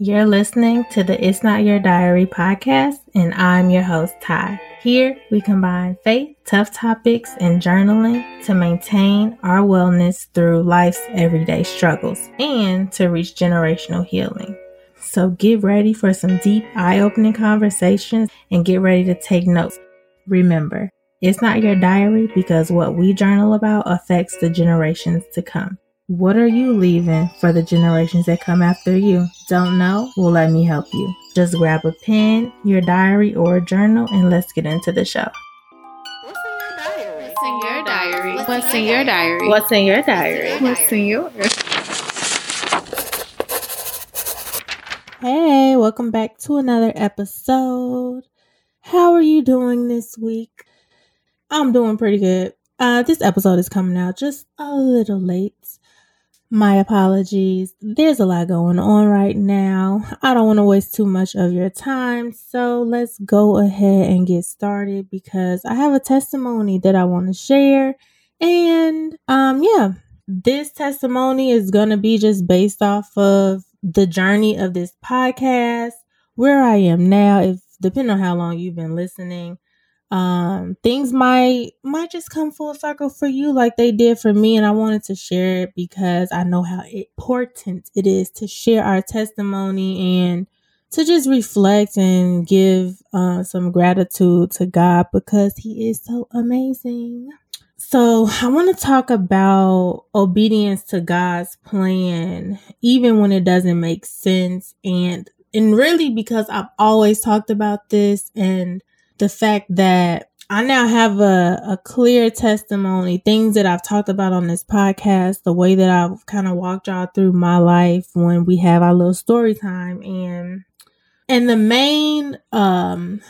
You're listening to the It's Not Your Diary podcast, and I'm your host, Ty. Here, we combine faith, tough topics, and journaling to maintain our wellness through life's everyday struggles and to reach generational healing. So get ready for some deep, eye opening conversations and get ready to take notes. Remember, it's not your diary because what we journal about affects the generations to come. What are you leaving for the generations that come after you? Don't know? Well, let me help you. Just grab a pen, your diary, or a journal, and let's get into the show. What's in your diary? What's in your diary? What's in your diary? What's in yours? Hey, welcome back to another episode. How are you doing this week? I'm doing pretty good. Uh, this episode is coming out just a little late. My apologies. There's a lot going on right now. I don't want to waste too much of your time. So let's go ahead and get started because I have a testimony that I want to share. And um yeah, this testimony is going to be just based off of the journey of this podcast, where I am now if depending on how long you've been listening um things might might just come full circle for you like they did for me and i wanted to share it because i know how important it is to share our testimony and to just reflect and give uh, some gratitude to god because he is so amazing. So i want to talk about obedience to god's plan even when it doesn't make sense and and really because i've always talked about this and the fact that I now have a, a clear testimony, things that I've talked about on this podcast, the way that I've kind of walked y'all through my life when we have our little story time. And and the main um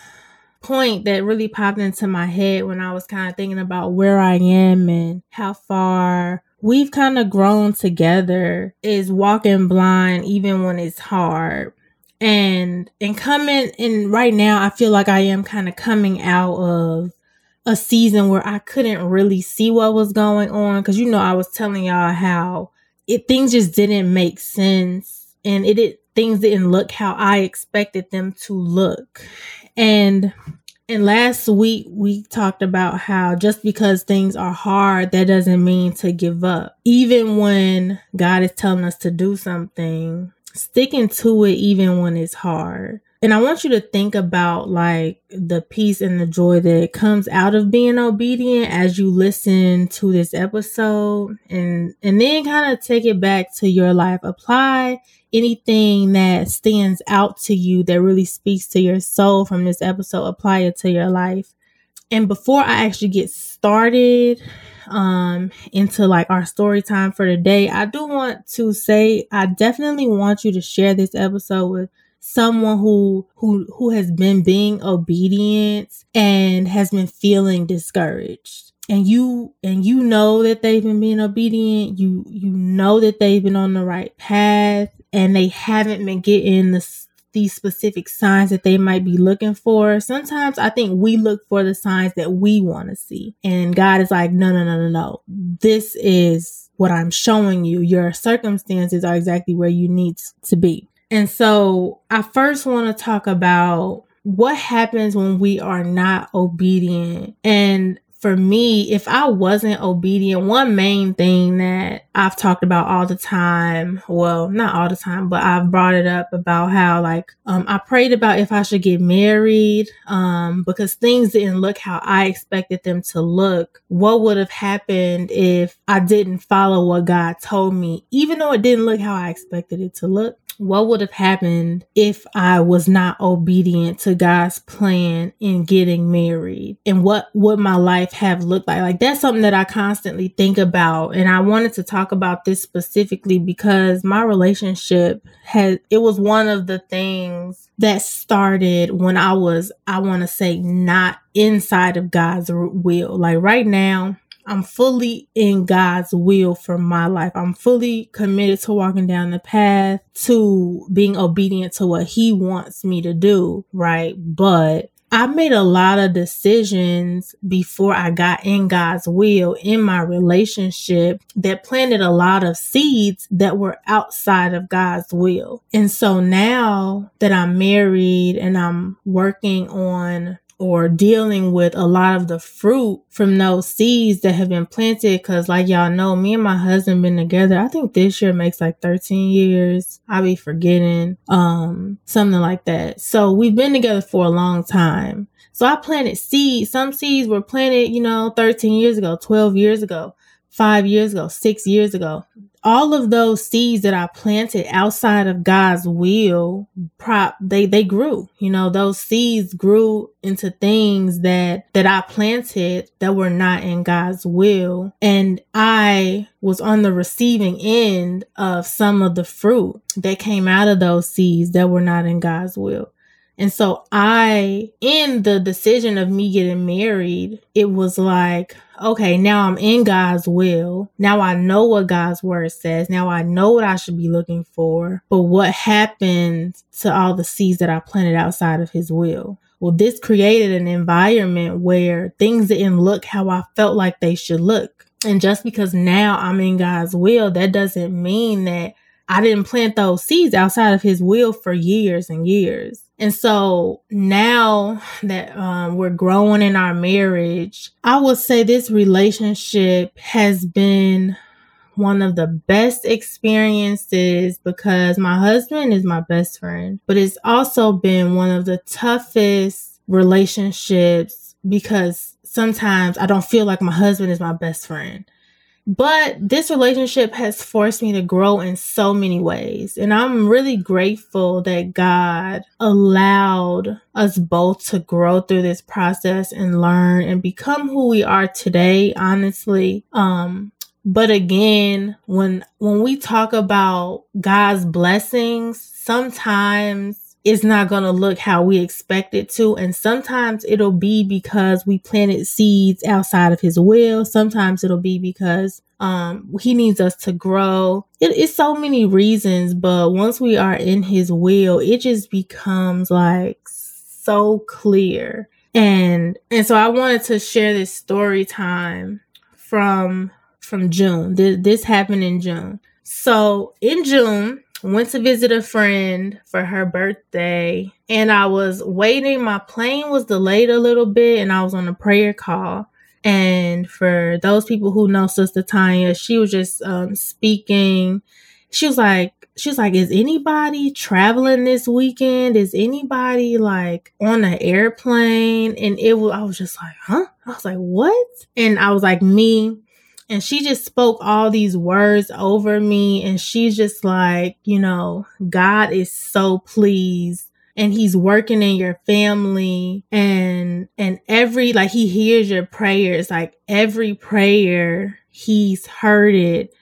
point that really popped into my head when I was kind of thinking about where I am and how far we've kind of grown together is walking blind even when it's hard and and coming and right now I feel like I am kind of coming out of a season where I couldn't really see what was going on because you know I was telling y'all how it things just didn't make sense and it, it things didn't look how I expected them to look. And and last week we talked about how just because things are hard that doesn't mean to give up. Even when God is telling us to do something, sticking to it even when it's hard. And I want you to think about like the peace and the joy that comes out of being obedient as you listen to this episode and and then kind of take it back to your life. Apply anything that stands out to you that really speaks to your soul from this episode, apply it to your life. And before I actually get started, um into like our story time for today, I do want to say I definitely want you to share this episode with someone who who who has been being obedient and has been feeling discouraged. And you and you know that they've been being obedient. You you know that they've been on the right path and they haven't been getting the these specific signs that they might be looking for. Sometimes I think we look for the signs that we want to see. And God is like, no, no, no, no, no. This is what I'm showing you. Your circumstances are exactly where you need to be. And so I first want to talk about what happens when we are not obedient and for me, if I wasn't obedient, one main thing that I've talked about all the time, well, not all the time, but I've brought it up about how like um I prayed about if I should get married um because things didn't look how I expected them to look. What would have happened if I didn't follow what God told me, even though it didn't look how I expected it to look? What would have happened if I was not obedient to God's plan in getting married and what would my life have looked like? Like that's something that I constantly think about. And I wanted to talk about this specifically because my relationship had, it was one of the things that started when I was, I want to say, not inside of God's will. Like right now, I'm fully in God's will for my life. I'm fully committed to walking down the path to being obedient to what He wants me to do, right? But I made a lot of decisions before I got in God's will in my relationship that planted a lot of seeds that were outside of God's will. And so now that I'm married and I'm working on or dealing with a lot of the fruit from those seeds that have been planted. Cause like y'all know, me and my husband been together. I think this year makes like 13 years. I be forgetting, um, something like that. So we've been together for a long time. So I planted seeds. Some seeds were planted, you know, 13 years ago, 12 years ago, five years ago, six years ago all of those seeds that I planted outside of God's will, prop they they grew. You know, those seeds grew into things that that I planted that were not in God's will, and I was on the receiving end of some of the fruit that came out of those seeds that were not in God's will. And so I, in the decision of me getting married, it was like, okay, now I'm in God's will. Now I know what God's word says. Now I know what I should be looking for. But what happened to all the seeds that I planted outside of his will? Well, this created an environment where things didn't look how I felt like they should look. And just because now I'm in God's will, that doesn't mean that I didn't plant those seeds outside of his will for years and years. And so now that um, we're growing in our marriage, I would say this relationship has been one of the best experiences because my husband is my best friend, but it's also been one of the toughest relationships because sometimes I don't feel like my husband is my best friend. But this relationship has forced me to grow in so many ways. And I'm really grateful that God allowed us both to grow through this process and learn and become who we are today, honestly. Um, but again, when, when we talk about God's blessings, sometimes it's not going to look how we expect it to. And sometimes it'll be because we planted seeds outside of his will. Sometimes it'll be because um, he needs us to grow. It, it's so many reasons, but once we are in his will, it just becomes like so clear. And, and so I wanted to share this story time from, from June. This, this happened in June. So in June, went to visit a friend for her birthday and I was waiting. My plane was delayed a little bit and I was on a prayer call. And for those people who know Sister Tanya, she was just um, speaking. She was like, she was like, is anybody traveling this weekend? Is anybody like on an airplane? And it was, I was just like, huh? I was like, what? And I was like, me. And she just spoke all these words over me. And she's just like, you know, God is so pleased and he's working in your family and, and every, like he hears your prayers, like every prayer he's heard it.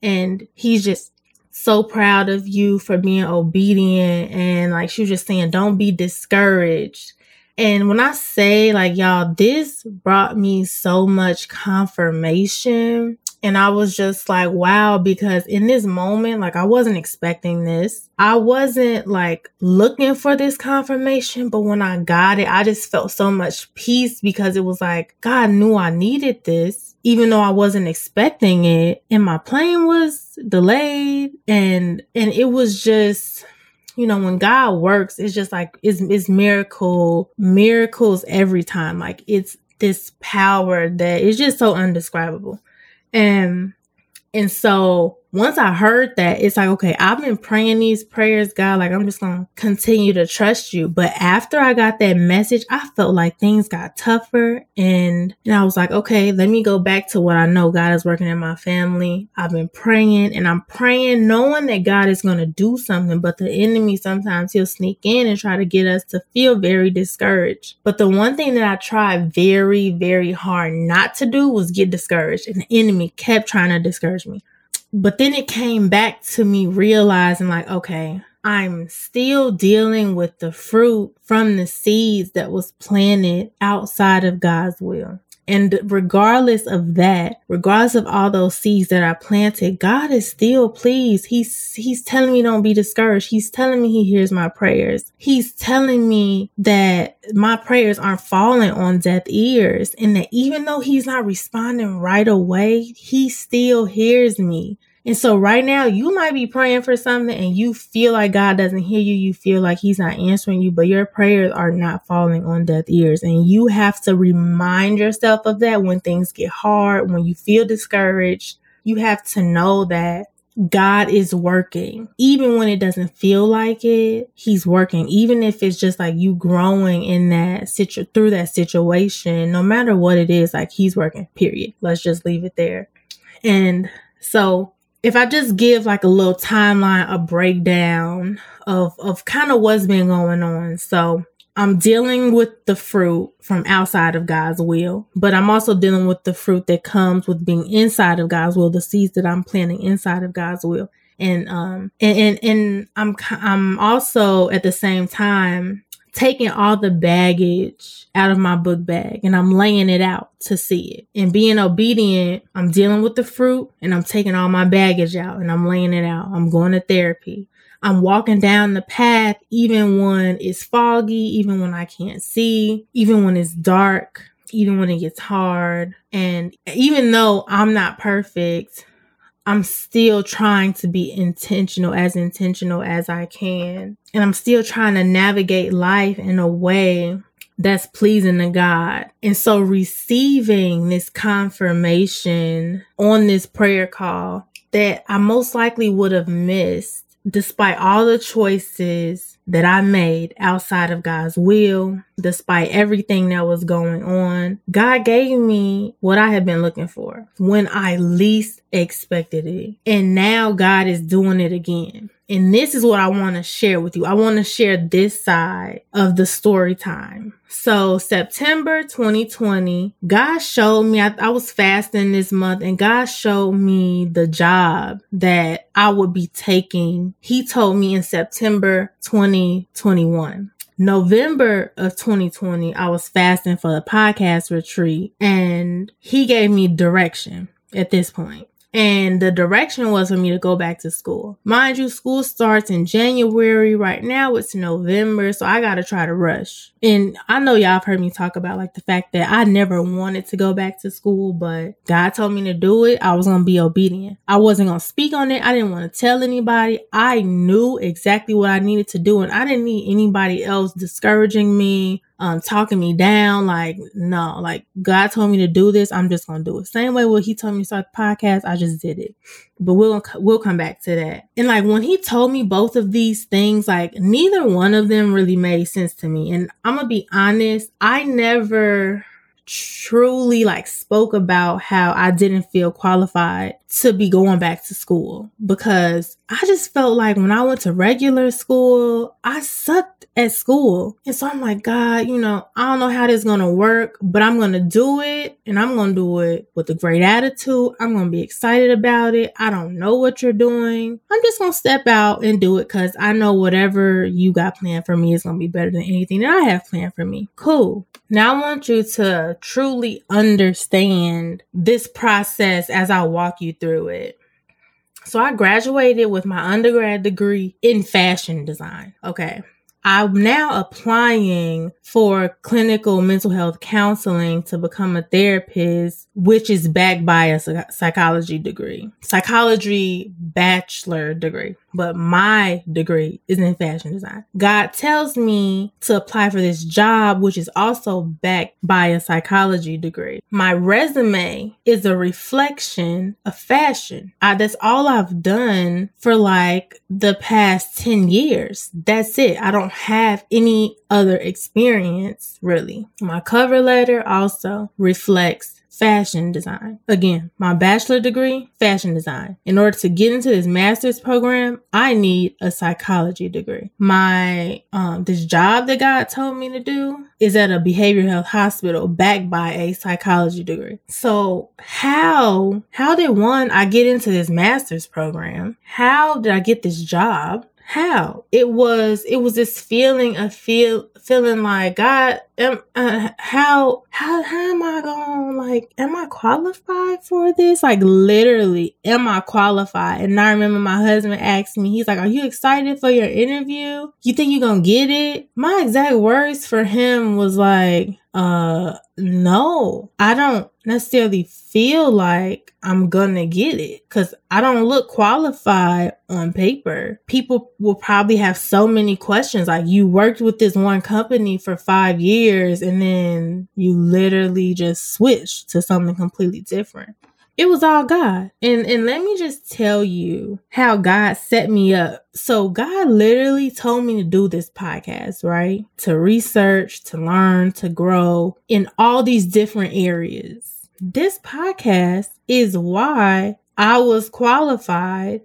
And he's just so proud of you for being obedient. And like she was just saying, don't be discouraged. And when I say like, y'all, this brought me so much confirmation. And I was just like, wow, because in this moment, like I wasn't expecting this. I wasn't like looking for this confirmation, but when I got it, I just felt so much peace because it was like, God knew I needed this, even though I wasn't expecting it. And my plane was delayed and, and it was just, you know, when God works, it's just like it's, it's miracle, miracles every time. Like it's this power that is just so undescribable. And and so once I heard that, it's like, okay, I've been praying these prayers, God, like I'm just to continue to trust you. But after I got that message, I felt like things got tougher and, and I was like, okay, let me go back to what I know God is working in my family. I've been praying and I'm praying knowing that God is to do something, but the enemy sometimes he'll sneak in and try to get us to feel very discouraged. But the one thing that I tried very, very hard not to do was get discouraged and the enemy kept trying to discourage me. But then it came back to me realizing like, okay, I'm still dealing with the fruit from the seeds that was planted outside of God's will. And regardless of that, regardless of all those seeds that I planted, God is still pleased. He's, he's telling me don't be discouraged. He's telling me he hears my prayers. He's telling me that my prayers aren't falling on deaf ears and that even though he's not responding right away, he still hears me. And so right now you might be praying for something and you feel like God doesn't hear you. You feel like he's not answering you, but your prayers are not falling on deaf ears. And you have to remind yourself of that when things get hard, when you feel discouraged. You have to know that God is working. Even when it doesn't feel like it, he's working. Even if it's just like you growing in that situ through that situation, no matter what it is, like he's working, period. Let's just leave it there. And so if I just give like a little timeline, a breakdown of, of kind of what's been going on. So I'm dealing with the fruit from outside of God's will, but I'm also dealing with the fruit that comes with being inside of God's will, the seeds that I'm planting inside of God's will. And, um, and, and, and I'm, I'm also at the same time taking all the baggage out of my book bag and I'm laying it out to see it. And being obedient, I'm dealing with the fruit and I'm taking all my baggage out and I'm laying it out. I'm going to therapy. I'm walking down the path even when it's foggy, even when I can't see, even when it's dark, even when it gets hard. And even though I'm not perfect, I'm still trying to be intentional, as intentional as I can. And I'm still trying to navigate life in a way that's pleasing to God. And so receiving this confirmation on this prayer call that I most likely would have missed despite all the choices that I made outside of God's will, despite everything that was going on, God gave me what I had been looking for when I least expected it. And now God is doing it again. And this is what I want to share with you. I want to share this side of the story time. So September 2020, God showed me, I, I, was fasting this month and God showed me the job that I would be taking. He told me in September 2021. November of 2020, I was fasting for the podcast retreat and he gave me direction at this point and the direction was for me to go back to school. Mind you, school starts in January. Right now it's November, so I gotta try to rush. And I know y'all have heard me talk about like the fact that I never wanted to go back to school, but God told me to do it. I was gonna be obedient. I wasn't gonna speak on it. I didn't want to tell anybody. I knew exactly what I needed to do, and I didn't need anybody else discouraging me um, talking me down. Like, no, like God told me to do this. I'm just going to do it. Same way what he told me to start the podcast, I just did it. But we'll, we'll come back to that. And like when he told me both of these things, like neither one of them really made sense to me. And I'm going to be honest. I never truly like spoke about how I didn't feel qualified to be going back to school because I just felt like when I went to regular school, I sucked at school. And so I'm like, God, you know, I don't know how this is going to work, but I'm going to do it and I'm going to do it with a great attitude. I'm going to be excited about it. I don't know what you're doing. I'm just going to step out and do it because I know whatever you got planned for me is going to be better than anything that I have planned for me. Cool. Now I want you to truly understand this process as I walk you through it. So I graduated with my undergrad degree in fashion design. Okay. I'm now applying for clinical mental health counseling to become a therapist, which is backed by a psychology degree, psychology bachelor degree. But my degree is in fashion design. God tells me to apply for this job, which is also backed by a psychology degree. My resume is a reflection of fashion. I, that's all I've done for like the past 10 years. That's it. I don't have any other experience really. My cover letter also reflects fashion design. Again, my bachelor degree, fashion design. In order to get into this master's program, I need a psychology degree. My um this job that God told me to do is at a behavioral health hospital backed by a psychology degree. So, how how did one I get into this master's program? How did I get this job? How? It was it was this feeling of feel feeling like God am uh, how how how am I going like am I qualified for this? Like literally, am I qualified? And I remember my husband asked me, he's like, "Are you excited for your interview? You think you're gonna get it?" My exact words for him was like, "Uh, no, I don't necessarily feel like I'm gonna get it because I don't look qualified on paper. People will probably have so many questions. Like, you worked with this one company for five years and then you literally just switched to something completely different. It was all God. And and let me just tell you how God set me up. So God literally told me to do this podcast, right? To research, to learn, to grow in all these different areas. This podcast is why I was qualified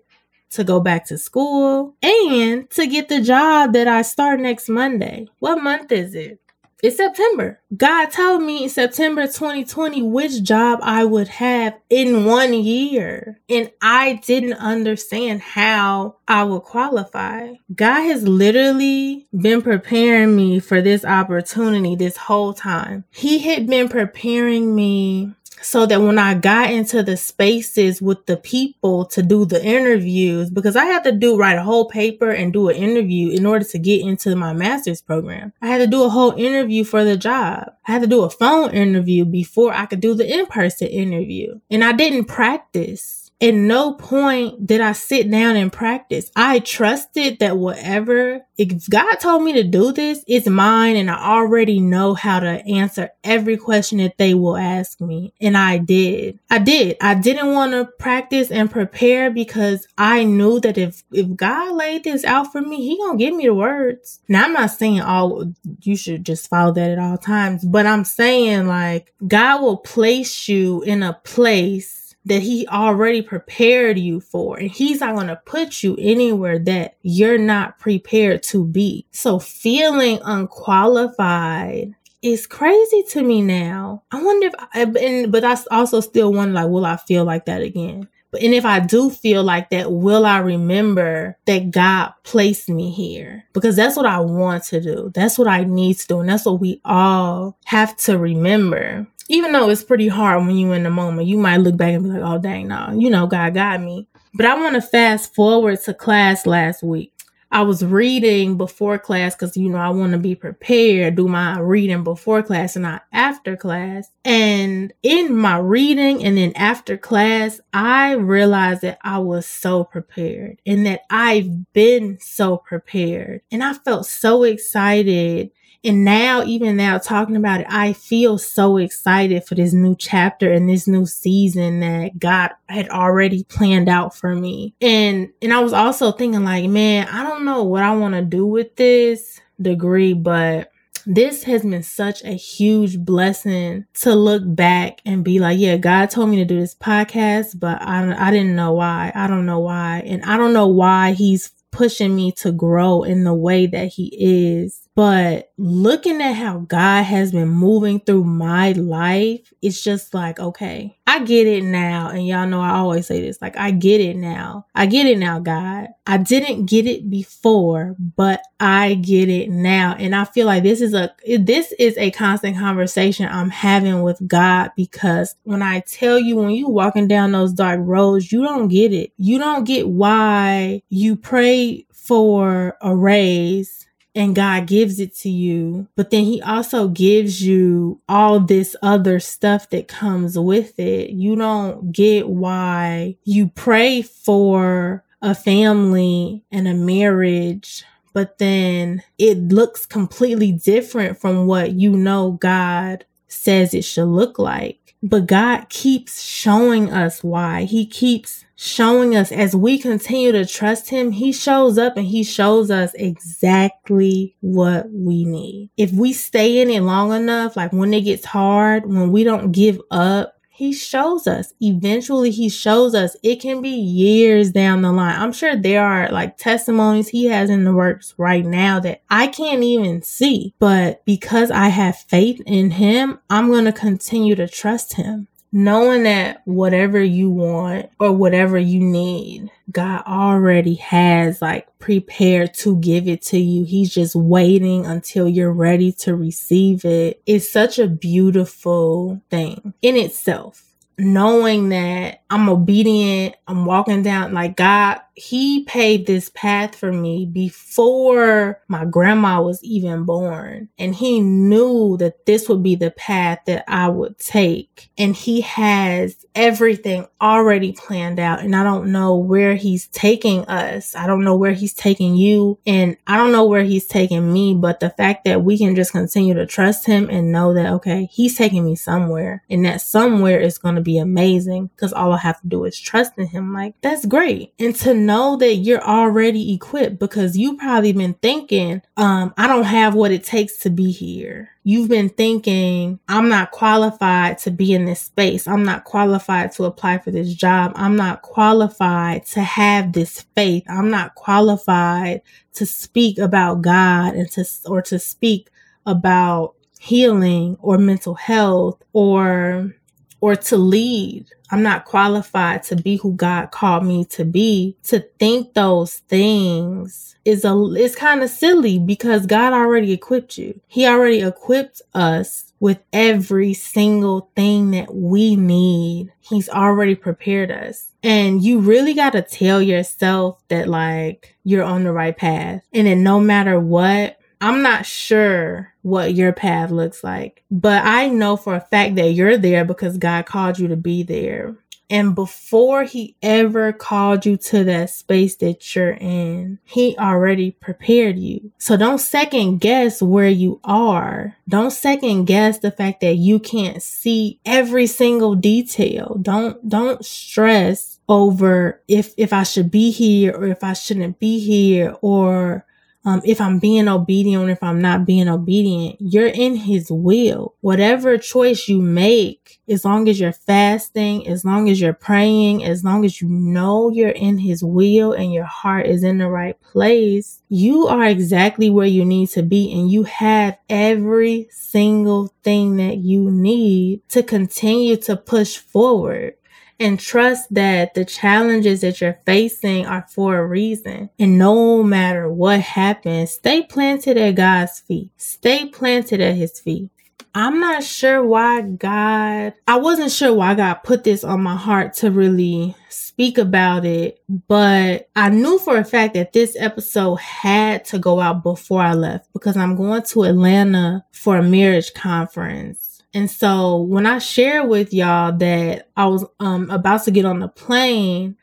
to go back to school and to get the job that I start next Monday. What month is it? It's September. God told me in September 2020 which job I would have in one year. And I didn't understand how I would qualify. God has literally been preparing me for this opportunity this whole time. He had been preparing me so that when I got into the spaces with the people to do the interviews, because I had to do write a whole paper and do an interview in order to get into my master's program. I had to do a whole interview for the job. I had to do a phone interview before I could do the in-person interview. And I didn't practice at no point did I sit down and practice. I trusted that whatever, if God told me to do this, it's mine and I already know how to answer every question that they will ask me. And I did. I did. I didn't want to practice and prepare because I knew that if, if God laid this out for me, he gonna give me the words. Now I'm not saying all, you should just follow that at all times, but I'm saying like God will place you in a place that he already prepared you for. And he's not going to put you anywhere that you're not prepared to be. So feeling unqualified is crazy to me now. I wonder if, I, and, but I also still wonder, like, will I feel like that again? But, and if I do feel like that, will I remember that God placed me here? Because that's what I want to do. That's what I need to do. And that's what we all have to remember even though it's pretty hard when you in the moment, you might look back and be like, oh, dang, no, you know, God got me. But I want to fast forward to class last week. I was reading before class because, you know, I want to be prepared, do my reading before class and not after class. And in my reading and then after class, I realized that I was so prepared and that I've been so prepared. And I felt so excited and now, even now talking about it, I feel so excited for this new chapter and this new season that God had already planned out for me. And, and I was also thinking like, man, I don't know what I want to do with this degree, but this has been such a huge blessing to look back and be like, yeah, God told me to do this podcast, but I, I didn't know why. I don't know why. And I don't know why he's pushing me to grow in the way that he is. But looking at how God has been moving through my life, it's just like, okay, I get it now. And y'all know I always say this like, I get it now. I get it now, God. I didn't get it before, but I get it now. And I feel like this is a, this is a constant conversation I'm having with God because when I tell you, when you walking down those dark roads, you don't get it. You don't get why you pray for a raise and God gives it to you, but then He also gives you all this other stuff that comes with it. You don't get why you pray for a family and a marriage, but then it looks completely different from what you know God says it should look like. But God keeps showing us why. He keeps showing us as we continue to trust him, he shows up and he shows us exactly what we need. If we stay in it long enough, like when it gets hard, when we don't give up, he shows us. Eventually, he shows us. It can be years down the line. I'm sure there are like testimonies he has in the works right now that I can't even see. But because I have faith in him, I'm going to continue to trust him. Knowing that whatever you want or whatever you need, God already has like prepared to give it to you. He's just waiting until you're ready to receive it. It's such a beautiful thing in itself knowing that I'm obedient, I'm walking down like God, He paved this path for me before my grandma was even born. And He knew that this would be the path that I would take. And He has everything already planned out. And I don't know where He's taking us. I don't know where He's taking you. And I don't know where He's taking me. But the fact that we can just continue to trust Him and know that, okay, He's taking me somewhere. And that somewhere is going to be amazing because all I have to do is trust in him. Like, that's great. And to know that you're already equipped because you probably been thinking, um, I don't have what it takes to be here. You've been thinking, I'm not qualified to be in this space. I'm not qualified to apply for this job. I'm not qualified to have this faith. I'm not qualified to speak about God and to, or to speak about healing or mental health or or to lead. I'm not qualified to be who God called me to be. To think those things is a it's kind of silly because God already equipped you. He already equipped us with every single thing that we need. He's already prepared us. And you really got to tell yourself that like you're on the right path and that no matter what, I'm not sure what your path looks like, but I know for a fact that you're there because God called you to be there. And before he ever called you to that space that you're in, he already prepared you. So don't second guess where you are. Don't second guess the fact that you can't see every single detail. Don't, don't stress over if, if I should be here or if I shouldn't be here or um, if I'm being obedient or if I'm not being obedient, you're in his will. Whatever choice you make, as long as you're fasting, as long as you're praying, as long as you know you're in his will and your heart is in the right place, you are exactly where you need to be and you have every single thing that you need to continue to push forward and trust that the challenges that you're facing are for a reason. And no matter what happens, stay planted at God's feet. Stay planted at his feet. I'm not sure why God, I wasn't sure why God put this on my heart to really speak about it, but I knew for a fact that this episode had to go out before I left because I'm going to Atlanta for a marriage conference and so when I share with y'all that I was um, about to get on the plane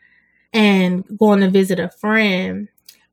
and going to visit a friend,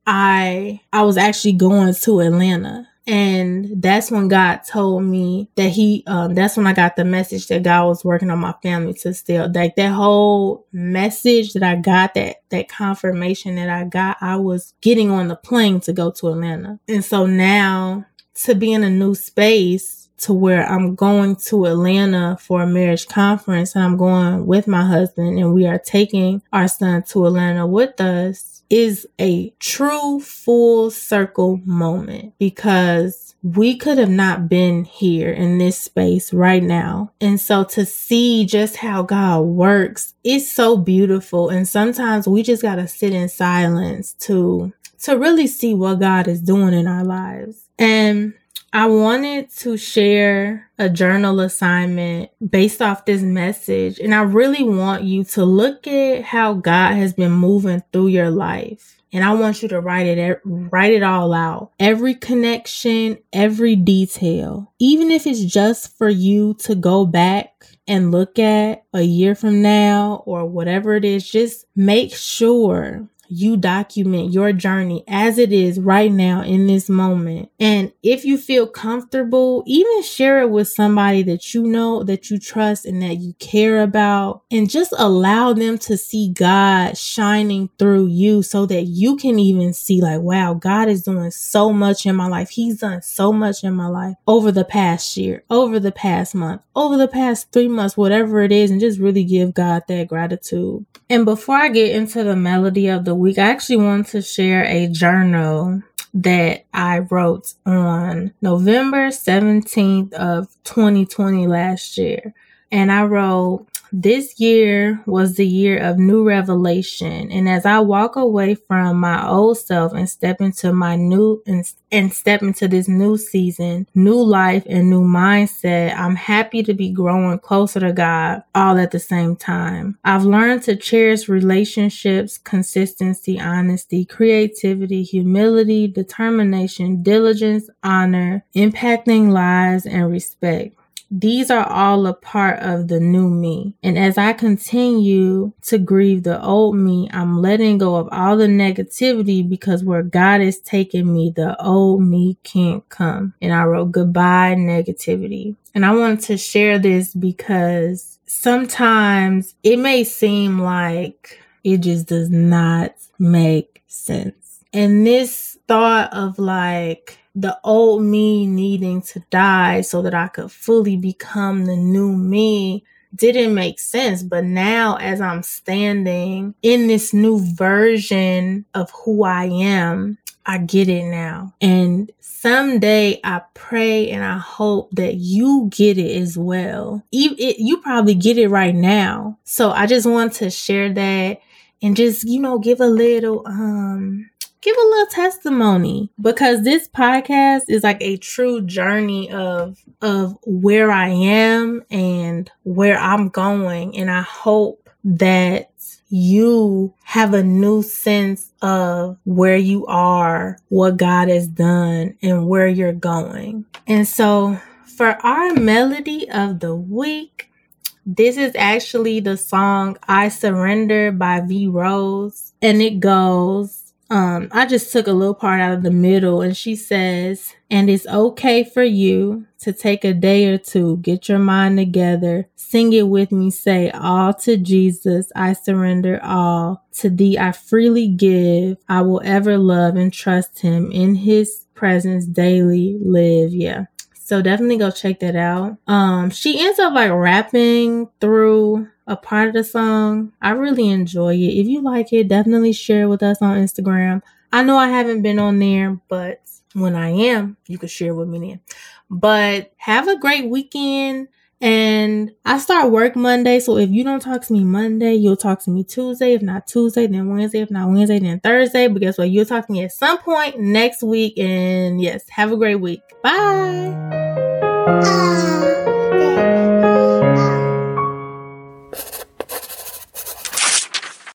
I I was actually going to Atlanta. And that's when God told me that he, um, that's when I got the message that God was working on my family to still, like that whole message that I got, that, that confirmation that I got, I was getting on the plane to go to Atlanta. And so now to be in a new space, to where I'm going to Atlanta for a marriage conference and I'm going with my husband and we are taking our son to Atlanta with us is a true full circle moment because we could have not been here in this space right now. And so to see just how God works is so beautiful. And sometimes we just got to sit in silence to, to really see what God is doing in our lives. And I wanted to share a journal assignment based off this message. And I really want you to look at how God has been moving through your life. And I want you to write it, write it all out. Every connection, every detail, even if it's just for you to go back and look at a year from now or whatever it is, just make sure you document your journey as it is right now in this moment. And if you feel comfortable, even share it with somebody that you know, that you trust, and that you care about, and just allow them to see God shining through you so that you can even see, like, wow, God is doing so much in my life. He's done so much in my life over the past year, over the past month, over the past three months, whatever it is, and just really give God that gratitude. And before I get into the melody of the week, I actually want to share a journal that I wrote on November 17th of 2020 last year. And I wrote, this year was the year of new revelation. And as I walk away from my old self and step into my new and, and step into this new season, new life and new mindset, I'm happy to be growing closer to God all at the same time. I've learned to cherish relationships, consistency, honesty, creativity, humility, determination, diligence, honor, impacting lives, and respect. These are all a part of the new me. And as I continue to grieve the old me, I'm letting go of all the negativity because where God is taking me, the old me can't come. And I wrote goodbye negativity. And I wanted to share this because sometimes it may seem like it just does not make sense. And this thought of like, the old me needing to die so that I could fully become the new me didn't make sense. But now, as I'm standing in this new version of who I am, I get it now. And someday I pray and I hope that you get it as well. You, probably get it right now. So I just want to share that and just, you know, give a little, um, give a little testimony because this podcast is like a true journey of of where I am and where I'm going and I hope that you have a new sense of where you are, what God has done and where you're going. And so for our melody of the week, this is actually the song I Surrender by V Rose and it goes um, I just took a little part out of the middle and she says, and it's okay for you to take a day or two, get your mind together, sing it with me, say, all to Jesus, I surrender all. To thee I freely give. I will ever love and trust him in his presence daily live. Yeah. So definitely go check that out. Um, she ends up like rapping through a part of the song. I really enjoy it. If you like it, definitely share it with us on Instagram. I know I haven't been on there, but when I am, you can share with me then. But have a great weekend. And I start work Monday. So if you don't talk to me Monday, you'll talk to me Tuesday. If not Tuesday, then Wednesday. If not Wednesday, then Thursday. But guess what? You'll talk to me at some point next week. And yes, have a great week. Bye. Uh,